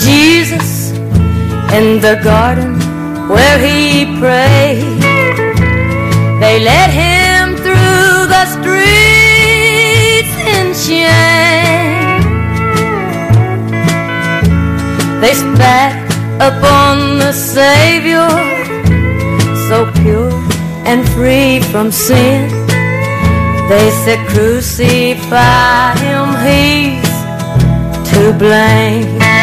Jesus in the garden where he prayed. They led him through the streets in chains. They spat upon the Savior, so pure and free from sin. They said, Crucify him, he's to blame.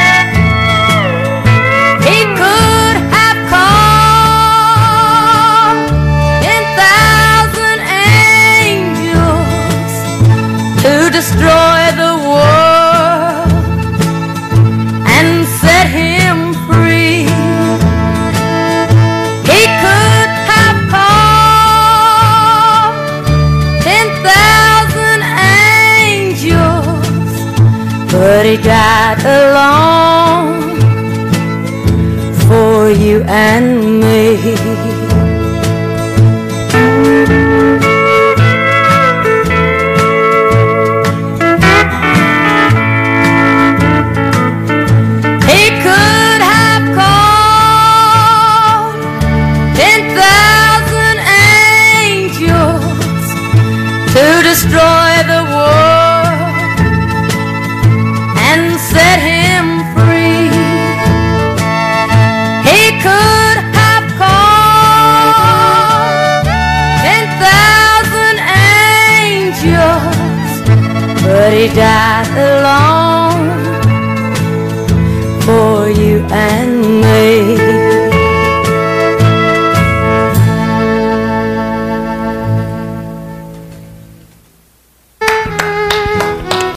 But he died alone for you and me. He But he died alone for you and me.